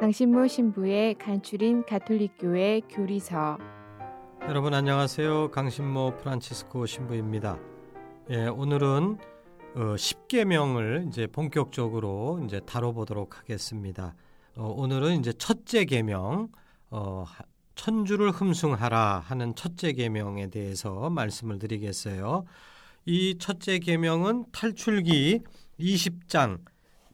강신모 신부의 간추린 가톨릭교회 교리서 여러분 안녕하세요. 강신모 프란치스코 신부입니다. 예, 오늘은 어, 10계명을 이제 본격적으로 이제 다뤄보도록 하겠습니다. 어, 오늘은 이제 첫째 계명 어, 천주를 흠숭하라 하는 첫째 계명에 대해서 말씀을 드리겠어요. 이 첫째 계명은 탈출기 20장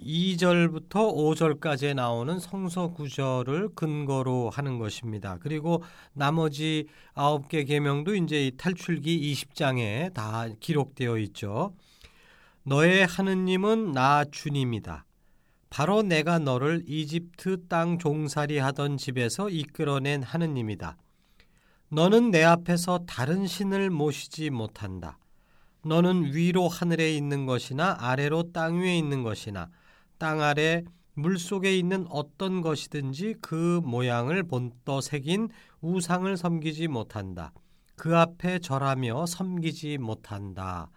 2절부터 5절까지 나오는 성서 구절을 근거로 하는 것입니다. 그리고 나머지 9개 계명도 이제 이 탈출기 20장에 다 기록되어 있죠. 너의 하느님은 나 주님이다. 바로 내가 너를 이집트 땅 종살이 하던 집에서 이끌어낸 하느님이다. 너는 내 앞에서 다른 신을 모시지 못한다. 너는 위로 하늘에 있는 것이나 아래로 땅 위에 있는 것이나 땅 아래 물 속에 있는 어떤 것이든지 그 모양을 본떠 새긴 우상을 섬기지 못한다. 그 앞에 절하며 섬기지 못한다.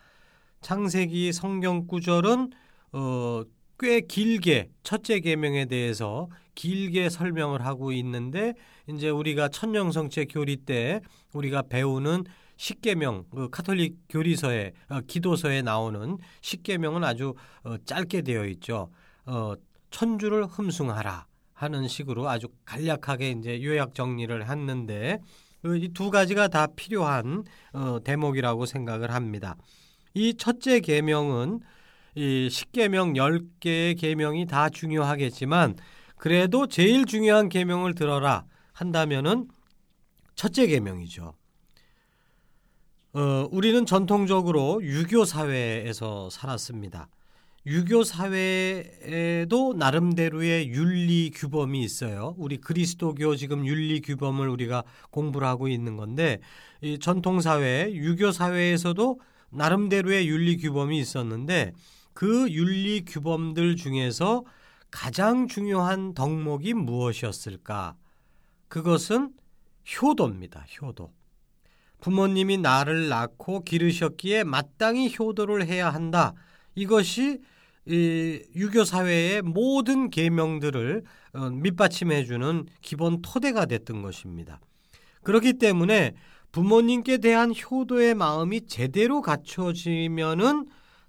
창세기 성경 구절은 어, 꽤 길게 첫째 계명에 대해서 길게 설명을 하고 있는데 이제 우리가 천령성체 교리 때 우리가 배우는 십계명 그 카톨릭 교리서에 어, 기도서에 나오는 십계명은 아주 어, 짧게 되어 있죠. 어, 천주를 흠숭하라 하는 식으로 아주 간략하게 이제 요약 정리를 했는데 그 이두 가지가 다 필요한 어, 대목이라고 생각을 합니다. 이 첫째 계명은 이 십계명 열개의 계명이 다 중요하겠지만 그래도 제일 중요한 계명을 들어라 한다면은 첫째 계명이죠. 어, 우리는 전통적으로 유교 사회에서 살았습니다. 유교 사회에도 나름대로의 윤리 규범이 있어요. 우리 그리스도교 지금 윤리 규범을 우리가 공부를 하고 있는 건데 이 전통 사회, 유교 사회에서도 나름대로의 윤리 규범이 있었는데 그 윤리 규범들 중에서 가장 중요한 덕목이 무엇이었을까? 그것은 효도입니다. 효도. 부모님이 나를 낳고 기르셨기에 마땅히 효도를 해야 한다. 이것이 이 유교 사회의 모든 계명들을 어, 밑받침해 주는 기본 토대가 됐던 것입니다. 그렇기 때문에 부모님께 대한 효도의 마음이 제대로 갖춰지면은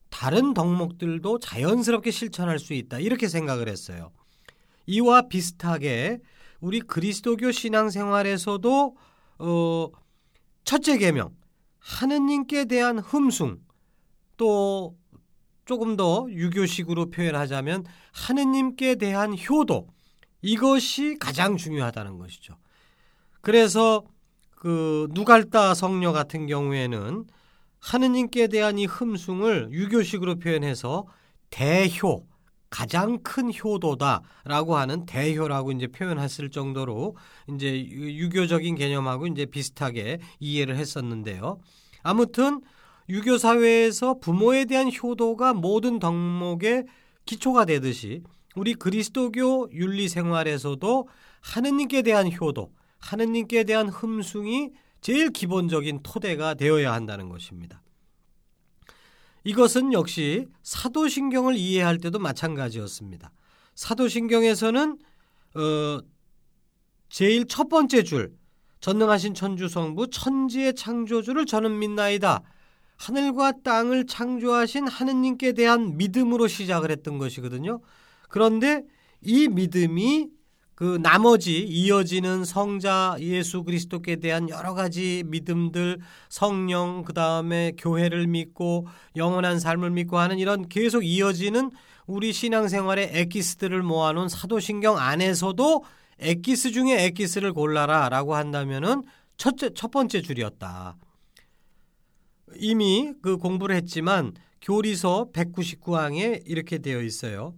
다른 덕목들도 자연스럽게 실천할 수 있다. 이렇게 생각을 했어요. 이와 비슷하게 우리 그리스도교 신앙생활에서도 어 첫째 계명 하느님께 대한 흠숭 또 조금 더 유교식으로 표현하자면 하느님께 대한 효도 이것이 가장 중요하다는 것이죠. 그래서 그 누갈다 성녀 같은 경우에는 하느님께 대한 이 흠숭을 유교식으로 표현해서 대효 가장 큰 효도다라고 하는 대효라고 이제 표현했을 정도로 이제 유교적인 개념하고 이제 비슷하게 이해를 했었는데요. 아무튼 유교 사회에서 부모에 대한 효도가 모든 덕목의 기초가 되듯이 우리 그리스도교 윤리 생활에서도 하느님께 대한 효도, 하느님께 대한 흠숭이 제일 기본적인 토대가 되어야 한다는 것입니다. 이것은 역시 사도신경을 이해할 때도 마찬가지였습니다. 사도신경에서는 어, 제일 첫 번째 줄 전능하신 천주 성부 천지의 창조주를 저는 믿나이다. 하늘과 땅을 창조하신 하느님께 대한 믿음으로 시작을 했던 것이거든요. 그런데 이 믿음이 그 나머지 이어지는 성자 예수 그리스도께 대한 여러 가지 믿음들, 성령, 그 다음에 교회를 믿고 영원한 삶을 믿고 하는 이런 계속 이어지는 우리 신앙생활의 엑기스들을 모아놓은 사도신경 안에서도 엑기스 중에 엑기스를 골라라 라고 한다면은 첫째 첫 번째 줄이었다. 이미 그 공부를 했지만 교리서 199항에 이렇게 되어 있어요.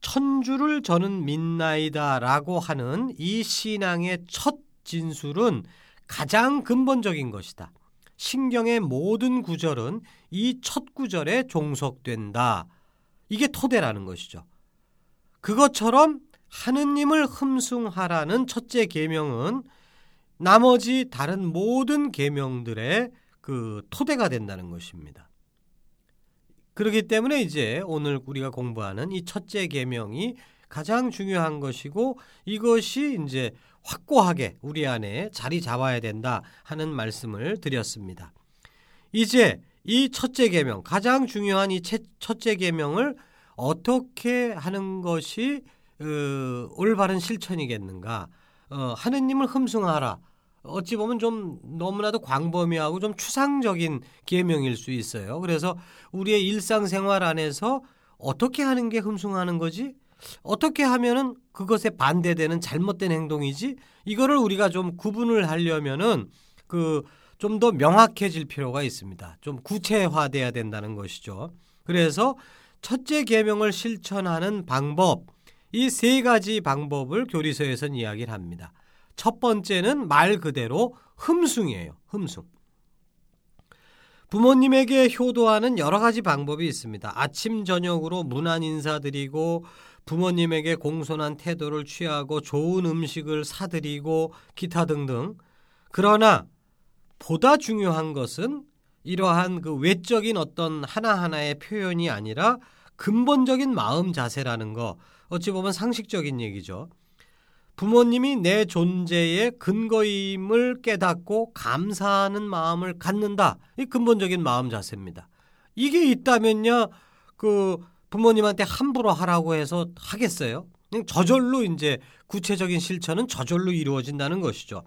천주를 저는 믿나이다라고 하는 이 신앙의 첫 진술은 가장 근본적인 것이다. 신경의 모든 구절은 이 첫 구절에 종속된다. 이게 토대라는 것이죠. 그것처럼 하느님을 흠숭하라는 첫째 계명은 나머지 다른 모든 계명들의 그 토대가 된다는 것입니다. 그렇기 때문에 이제 오늘 우리가 공부하는 이 첫째 계명이 가장 중요한 것이고 이것이 이제 확고하게 우리 안에 자리 잡아야 된다 하는 말씀을 드렸습니다. 이제 이 첫째 계명 가장 중요한 이 첫째 계명을 어떻게 하는 것이 어, 올바른 실천이겠는가? 어, 하느님을 흠숭하라. 어찌 보면 좀 너무나도 광범위하고 좀 추상적인 계명일 수 있어요. 그래서 우리의 일상생활 안에서 어떻게 하는 게 흠숭하는 거지? 어떻게 하면은 그것에 반대되는 잘못된 행동이지? 이거를 우리가 좀 구분을 하려면은 그 좀 더 명확해질 필요가 있습니다. 좀 구체화돼야 된다는 것이죠. 그래서 첫째 계명을 실천하는 방법 이 세 가지 방법을 교리서에서는 이야기를 합니다. 첫 번째는 말 그대로 흠숭이에요. 흠숭. 부모님에게 효도하는 여러 가지 방법이 있습니다. 아침 저녁으로 문안 인사드리고 부모님에게 공손한 태도를 취하고 좋은 음식을 사드리고 기타 등등. 그러나 보다 중요한 것은 이러한 그 외적인 어떤 하나하나의 표현이 아니라 근본적인 마음 자세라는 거 어찌 보면 상식적인 얘기죠. 부모님이 내 존재의 근거임을 깨닫고 감사하는 마음을 갖는다. 이 근본적인 마음 자세입니다. 이게 있다면요, 그 부모님한테 함부로 하라고 해서 하겠어요? 저절로 이제 구체적인 실천은 저절로 이루어진다는 것이죠.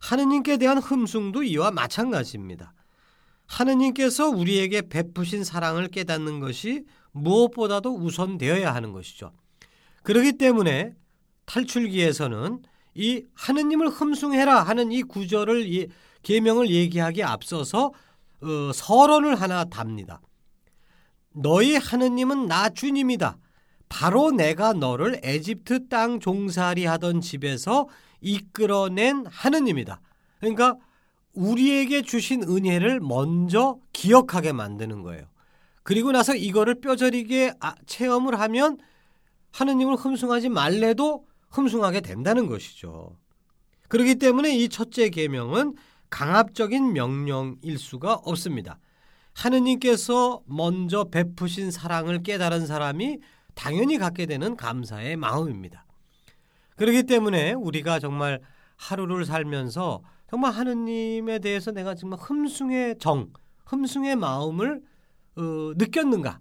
하느님께 대한 흠숭도 이와 마찬가지입니다. 하느님께서 우리에게 베푸신 사랑을 깨닫는 것이 무엇보다도 우선되어야 하는 것이죠. 그렇기 때문에 탈출기에서는 이 하느님을 흠숭해라 하는 이 구절을 이 계명을 얘기하기에 앞서서 어, 서론을 하나 답니다. 너희 하느님은 나 주님이다. 바로 내가 너를 에집트 땅 종살이 하던 집에서 이끌어낸 하느님이다. 그러니까 우리에게 주신 은혜를 먼저 기억하게 만드는 거예요. 그리고 나서 이거를 뼈저리게 아, 체험을 하면 하느님을 흠숭하지 말래도 흠숭하게 된다는 것이죠. 그렇기 때문에 이 첫째 계명은 강압적인 명령일 수가 없습니다. 하느님께서 먼저 베푸신 사랑을 깨달은 사람이 당연히 갖게 되는 감사의 마음입니다. 그렇기 때문에 우리가 정말 하루를 살면서 정말 하느님에 대해서 내가 정말 흠숭의 정, 흠숭의 마음을 어, 느꼈는가?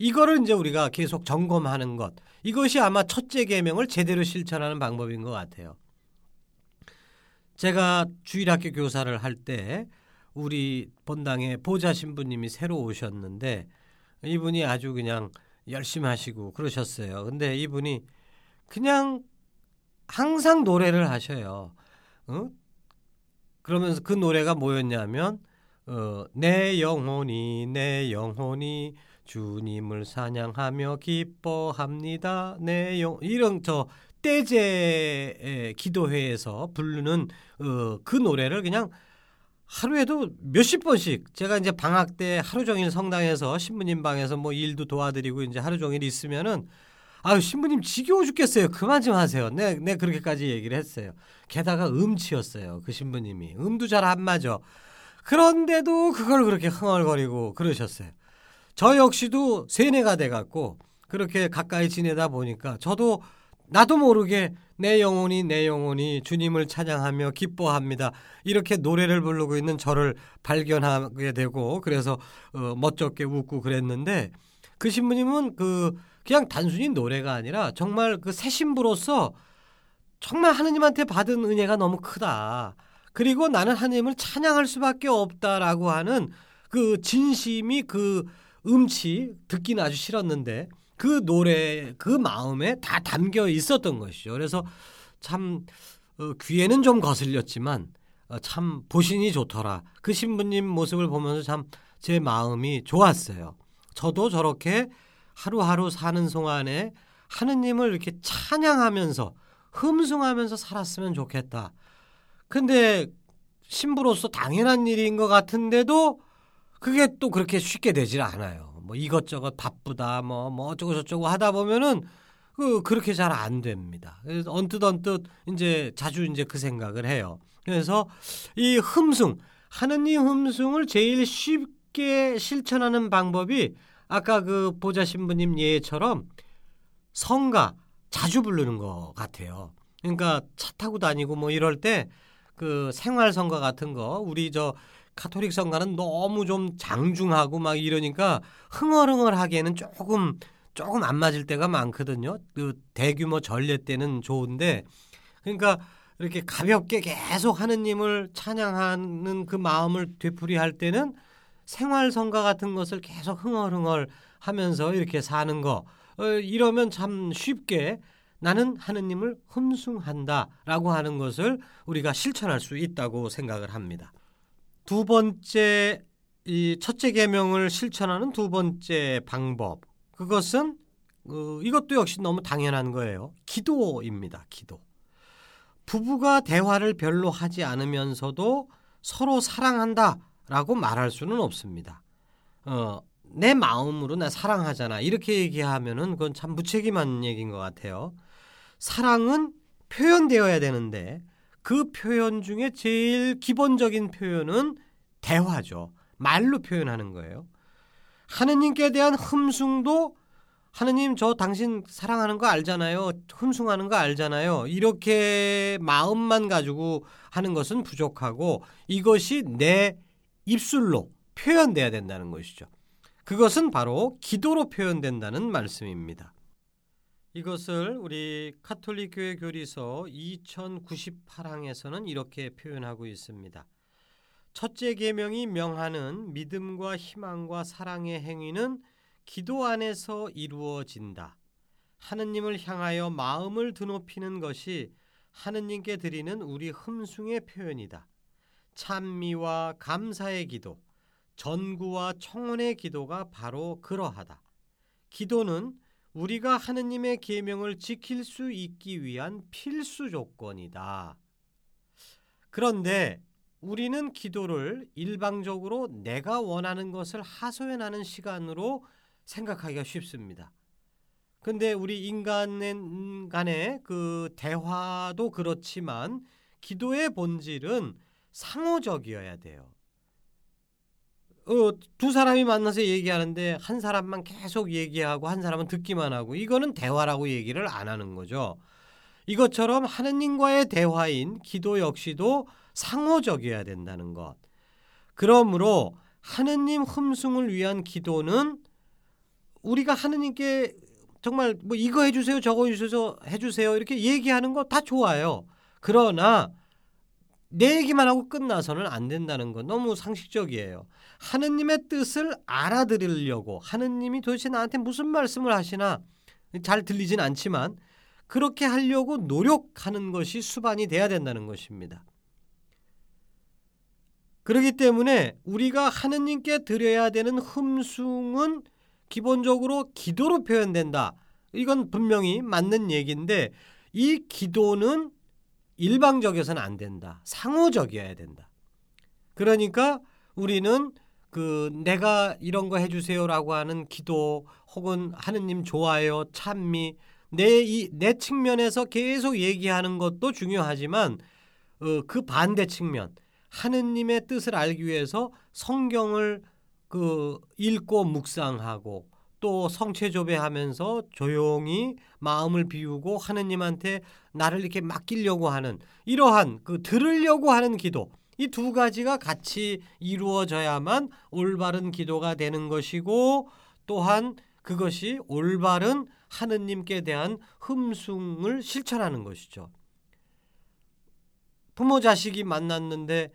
이거를 이제 우리가 계속 점검하는 것. 이것이 아마 첫째 계명을 제대로 실천하는 방법인 것 같아요. 제가 주일학교 교사를 할 때 우리 본당에 보좌 신부님이 새로 오셨는데 이분이 아주 그냥 열심히 하시고 그러셨어요. 근데 이분이 그냥 항상 노래를 하셔요. 어? 그러면서 그 노래가 뭐였냐면 어, 내 영혼이 내 영혼이 주님을 사냥하며 기뻐합니다. 내 영, 이런 저 떼제 기도회에서 부르는 어, 그 노래를 그냥 하루에도 몇십 번씩 제가 이제 방학 때 하루 종일 성당에서 신부님 방에서 뭐 일도 도와드리고 이제 하루 종일 있으면은 아유 신부님 지겨워 죽겠어요. 그만 좀 하세요. 네, 네 그렇게까지 얘기를 했어요. 게다가 음치였어요. 그 신부님이 음도 잘 안 맞아. 그런데도 그걸 그렇게 흥얼거리고 그러셨어요. 저 역시도 세뇌가 돼갖고 그렇게 가까이 지내다 보니까 저도 나도 모르게 내 영혼이 내 영혼이 주님을 찬양하며 기뻐합니다. 이렇게 노래를 부르고 있는 저를 발견하게 되고 그래서 어, 멋쩍게 웃고 그랬는데 그 신부님은 그 그냥 단순히 노래가 아니라 정말 그 새 신부로서 정말 하느님한테 받은 은혜가 너무 크다. 그리고 나는 하느님을 찬양할 수밖에 없다라고 하는 그 진심이 그 음치 듣기는 아주 싫었는데 그 노래 그 마음에 다 담겨 있었던 것이죠. 그래서 참 어, 귀에는 좀 거슬렸지만 어, 참 보신이 좋더라. 그 신부님 모습을 보면서 참 제 마음이 좋았어요. 저도 저렇게 하루하루 사는 동안에 하느님을 이렇게 찬양하면서 흠숭하면서 살았으면 좋겠다. 근데 신부로서 당연한 일인 것 같은데도 그게 또 그렇게 쉽게 되질 않아요. 뭐 이것저것 바쁘다, 뭐, 뭐 어쩌고 저쩌고 하다 보면은 그, 그렇게 잘 안 됩니다. 그래서 언뜻 언뜻 이제 자주 이제 그 생각을 해요. 그래서 이 흠숭, 하느님 흠숭을 제일 쉽게 실천하는 방법이 아까 그 보자 신부님 예처럼 성가 자주 부르는 것 같아요. 그러니까 차 타고 다니고 뭐 이럴 때 그 생활 성가 같은 거 우리 저 카톨릭 성가는 너무 좀 장중하고 막 이러니까 흥얼흥얼하기에는 조금 조금 안 맞을 때가 많거든요. 그 대규모 전례 때는 좋은데 그러니까 이렇게 가볍게 계속 하느님을 찬양하는 그 마음을 되풀이할 때는 생활 성가 같은 것을 계속 흥얼흥얼 하면서 이렇게 사는 거 어, 이러면 참 쉽게 나는 하느님을 흠숭한다라고 하는 것을 우리가 실천할 수 있다고 생각을 합니다. 두 번째 이 첫째 계명을 실천하는 두 번째 방법 그것은 어, 이것도 역시 너무 당연한 거예요. 기도입니다. 기도. 부부가 대화를 별로 하지 않으면서도 서로 사랑한다라고 말할 수는 없습니다. 어, 내 마음으로 나 사랑하잖아. 이렇게 얘기하면은 그건 참 무책임한 얘기인 것 같아요. 사랑은 표현되어야 되는데 그 표현 중에 제일 기본적인 표현은 대화죠. 말로 표현하는 거예요. 하느님께 대한 흠숭도 하느님 저 당신 사랑하는 거 알잖아요. 흠숭하는 거 알잖아요. 이렇게 마음만 가지고 하는 것은 부족하고 이것이 내 입술로 표현돼야 된다는 것이죠. 그것은 바로 기도로 표현된다는 말씀입니다. 이것을 우리 카톨릭 교회 교리서 2098항에서는 이렇게 표현하고 있습니다. 첫째 계명이 명하는 믿음과 희망과 사랑의 행위는 기도 안에서 이루어진다. 하느님을 향하여 마음을 드높이는 것이 하느님께 드리는 우리 흠숭의 표현이다. 찬미와 감사의 기도, 전구와 청원의 기도가 바로 그러하다. 기도는 우리가 하느님의 계명을 지킬 수 있기 위한 필수 조건이다. 그런데 우리는 기도를 일방적으로 내가 원하는 것을 하소연하는 시간으로 생각하기가 쉽습니다. 근데 우리 인간 간의 그 대화도 그렇지만 기도의 본질은 상호적이어야 돼요. 어, 두 사람이 만나서 얘기하는데 한 사람만 계속 얘기하고 한 사람은 듣기만 하고 이거는 대화라고 얘기를 안 하는 거죠. 이것처럼 하느님과의 대화인 기도 역시도 상호적이어야 된다는 것. 그러므로 하느님 흠숭을 위한 기도는 우리가 하느님께 정말 뭐 이거 해주세요, 저거 해주세요, 해주세요 이렇게 얘기하는 거 다 좋아요. 그러나 내 얘기만 하고 끝나서는 안 된다는 건 너무 상식적이에요. 하느님의 뜻을 알아들으려고 하느님이 도대체 나한테 무슨 말씀을 하시나 잘 들리진 않지만 그렇게 하려고 노력하는 것이 수반이 돼야 된다는 것입니다. 그렇기 때문에 우리가 하느님께 드려야 되는 흠숭은 기본적으로 기도로 표현된다. 이건 분명히 맞는 얘기인데 이 기도는 일방적이어서는 안 된다. 상호적이어야 된다. 그러니까 우리는 그 내가 이런 거 해주세요라고 하는 기도 혹은 하느님 좋아요 찬미 내이내 측면에서 계속 얘기하는 것도 중요하지만 어, 그 반대 측면 하느님의 뜻을 알기 위해서 성경을 그 읽고 묵상하고 또 성체 조배하면서 조용히 마음을 비우고 하느님한테 나를 이렇게 맡기려고 하는 이러한 그 들으려고 하는 기도 이 두 가지가 같이 이루어져야만 올바른 기도가 되는 것이고 또한 그것이 올바른 하느님께 대한 흠숭을 실천하는 것이죠. 부모 자식이 만났는데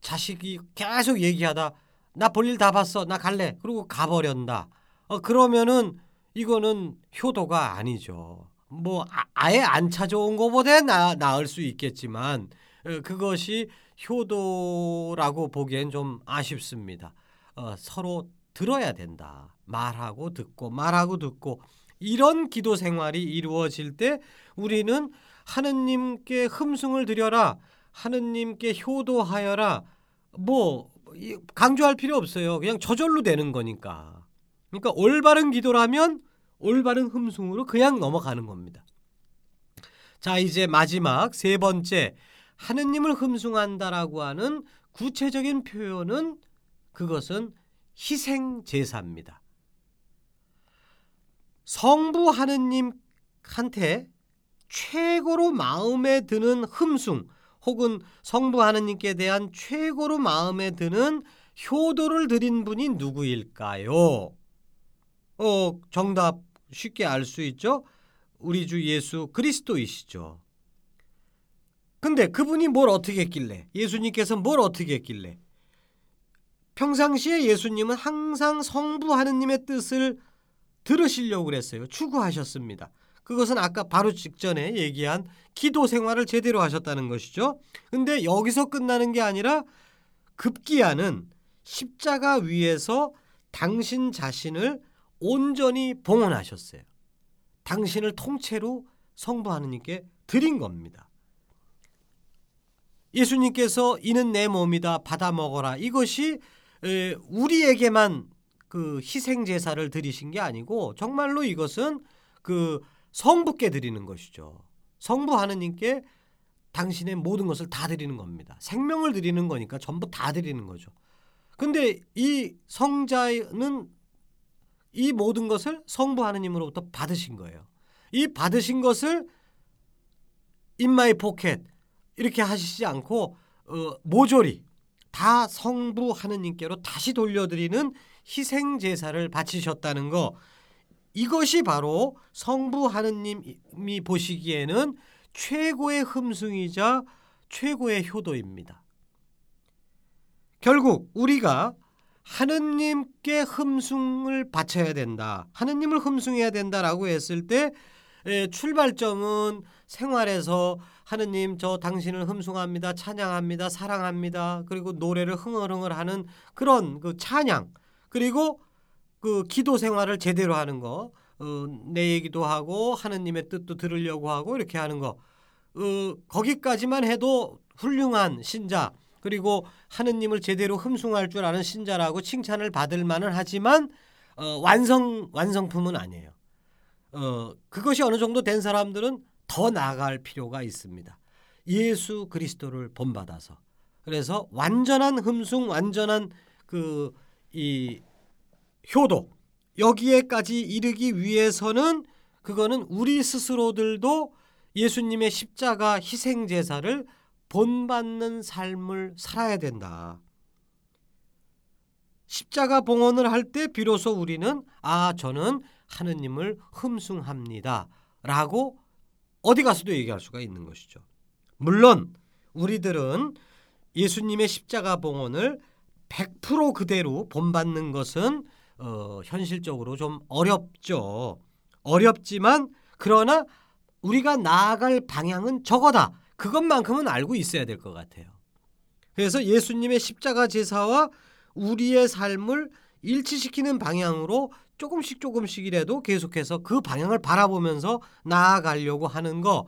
자식이 계속 얘기하다 나 볼 일 다 봤어. 나 갈래. 그리고 가버렸다 어, 그러면은 이거는 효도가 아니죠 뭐 아, 예안 찾아온 것보다 나, 나을 수 있겠지만 어, 그것이 효도라고 보기엔 좀 아쉽습니다 어, 서로 들어야 된다 말하고 듣고 말하고 듣고 이런 기도 생활이 이루어질 때 우리는 하느님께 흠숭을 드려라 하느님께 효도하여라 뭐 강조할 필요 없어요. 그냥 저절로 되는 거니까. 그러니까 올바른 기도라면 올바른 흠숭으로 그냥 넘어가는 겁니다. 자, 이제 마지막 세 번째 하느님을 흠숭한다라고 하는 구체적인 표현은 그것은 희생 제사입니다. 성부 하느님한테 최고로 마음에 드는 흠숭 혹은 성부 하느님께 대한 최고로 마음에 드는 효도를 드린 분이 누구일까요? 어, 정답 쉽게 알 수 있죠? 우리 주 예수 그리스도이시죠. 근데 그분이 뭘 어떻게 했길래? 예수님께서 뭘 어떻게 했길래? 평상시에 예수님은 항상 성부 하느님의 뜻을 들으시려고 그랬어요. 추구하셨습니다. 그것은 아까 바로 직전에 얘기한 기도 생활을 제대로 하셨다는 것이죠. 근데 여기서 끝나는 게 아니라 급기야는 십자가 위에서 당신 자신을 온전히 봉헌하셨어요. 당신을 통째로 성부 하느님께 드린 겁니다. 예수님께서 이는 내 몸이다 받아 먹어라 이것이 우리에게만 그 희생 제사를 드리신 게 아니고 정말로 이것은 그 성부께 드리는 것이죠. 성부 하느님께 당신의 모든 것을 다 드리는 겁니다. 생명을 드리는 거니까 전부 다 드리는 거죠. 근데 이 성자는 이 모든 것을 성부 하느님으로부터 받으신 거예요. 이 받으신 것을 in my pocket 이렇게 하시지 않고 어, 모조리 다 성부 하느님께로 다시 돌려드리는 희생 제사를 바치셨다는 거 이것이 바로 성부 하느님이 보시기에는 최고의 흠숭이자 최고의 효도입니다. 결국 우리가 하느님께 흠숭을 바쳐야 된다. 하느님을 흠숭해야 된다라고 했을 때 출발점은 생활에서 하느님 저 당신을 흠숭합니다. 찬양합니다. 사랑합니다. 그리고 노래를 흥얼흥얼 하는 그런 그 찬양 그리고 그 기도 생활을 제대로 하는 거, 어, 내 얘기도 하고 하느님의 뜻도 들으려고 하고 이렇게 하는 거, 어, 거기까지만 해도 훌륭한 신자 그리고 하느님을 제대로 흠숭할 줄 아는 신자라고 칭찬을 받을 만은 하지만 어, 완성 완성품은 아니에요. 어, 그것이 어느 정도 된 사람들은 더 나아갈 필요가 있습니다. 예수 그리스도를 본받아서 그래서 완전한 흠숭, 완전한 그 이 효도 여기에까지 이르기 위해서는 그거는 우리 스스로들도 예수님의 십자가 희생 제사를 본받는 삶을 살아야 된다. 십자가 봉헌을 할 때 비로소 우리는 아 저는 하느님을 흠숭합니다라고 어디 가서도 얘기할 수가 있는 것이죠. 물론 우리들은 예수님의 십자가 봉헌을 100% 그대로 본받는 것은 어, 현실적으로 좀 어렵죠. 어렵지만 그러나 우리가 나아갈 방향은 저거다. 그것만큼은 알고 있어야 될 것 같아요. 그래서 예수님의 십자가 제사와 우리의 삶을 일치시키는 방향으로 조금씩 조금씩이라도 계속해서 그 방향을 바라보면서 나아가려고 하는 거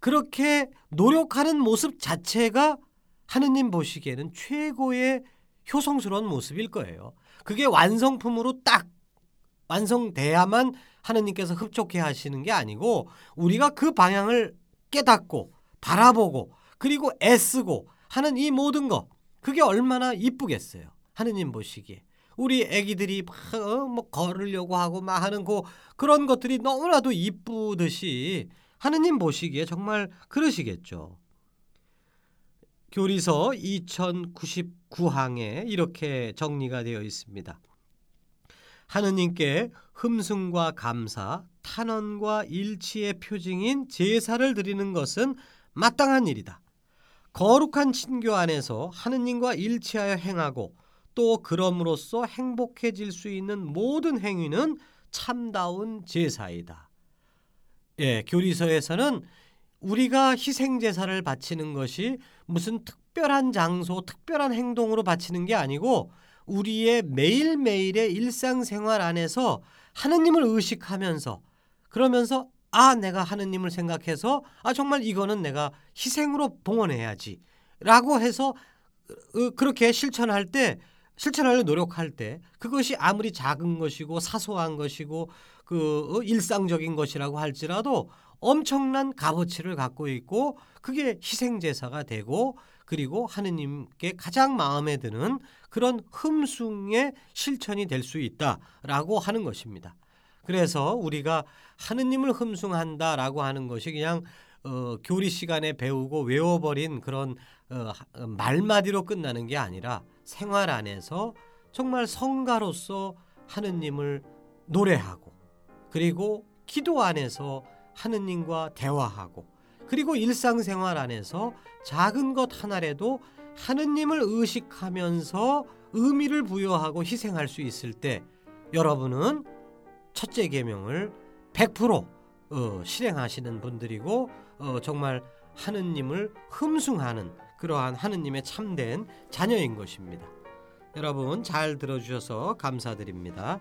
그렇게 노력하는 모습 자체가 하느님 보시기에는 최고의 효성스러운 모습일 거예요. 그게 완성품으로 딱 완성돼야만 하느님께서 흡족해 하시는 게 아니고 우리가 그 방향을 깨닫고 바라보고 그리고 애쓰고 하는 이 모든 거 그게 얼마나 이쁘겠어요. 하느님 보시기에. 우리 애기들이 막, 어, 뭐 걸으려고 하고 막 하는 그 그런 것들이 너무나도 이쁘듯이 하느님 보시기에 정말 그러시겠죠. 교리서 2099항에 이렇게 정리가 되어 있습니다. 하느님께 흠승과 감사, 탄원과 일치의 표징인 제사를 드리는 것은 마땅한 일이다. 거룩한 친교 안에서 하느님과 일치하여 행하고 또 그럼으로써 행복해질 수 있는 모든 행위는 참다운 제사이다. 예, 교리서에서는 우리가 희생 제사를 바치는 것이 무슨 특별한 장소, 특별한 행동으로 바치는 게 아니고 우리의 매일매일의 일상생활 안에서 하느님을 의식하면서 그러면서 아 내가 하느님을 생각해서 아 정말 이거는 내가 희생으로 봉헌해야지라고 해서 어, 그렇게 실천할 때 실천하려 노력할 때 그것이 아무리 작은 것이고 사소한 것이고 그 어, 일상적인 것이라고 할지라도 엄청난 값어치를 갖고 있고 그게 희생 제사가 되고 그리고 하느님께 가장 마음에 드는 그런 흠숭의 실천이 될 수 있다라고 하는 것입니다. 그래서 우리가 하느님을 흠숭한다라고 하는 것이 그냥 어, 교리 시간에 배우고 외워버린 그런 어, 말마디로 끝나는 게 아니라 생활 안에서 정말 성가로서 하느님을 노래하고 그리고 기도 안에서 하느님과 대화하고 그리고 일상생활 안에서 작은 것 하나라도 하느님을 의식하면서 의미를 부여하고 희생할 수 있을 때 여러분은 첫째 계명을 100% 어, 실행하시는 분들이고 어, 정말 하느님을 흠숭하는 그러한 하느님의 참된 자녀인 것입니다. 여러분 잘 들어주셔서 감사드립니다.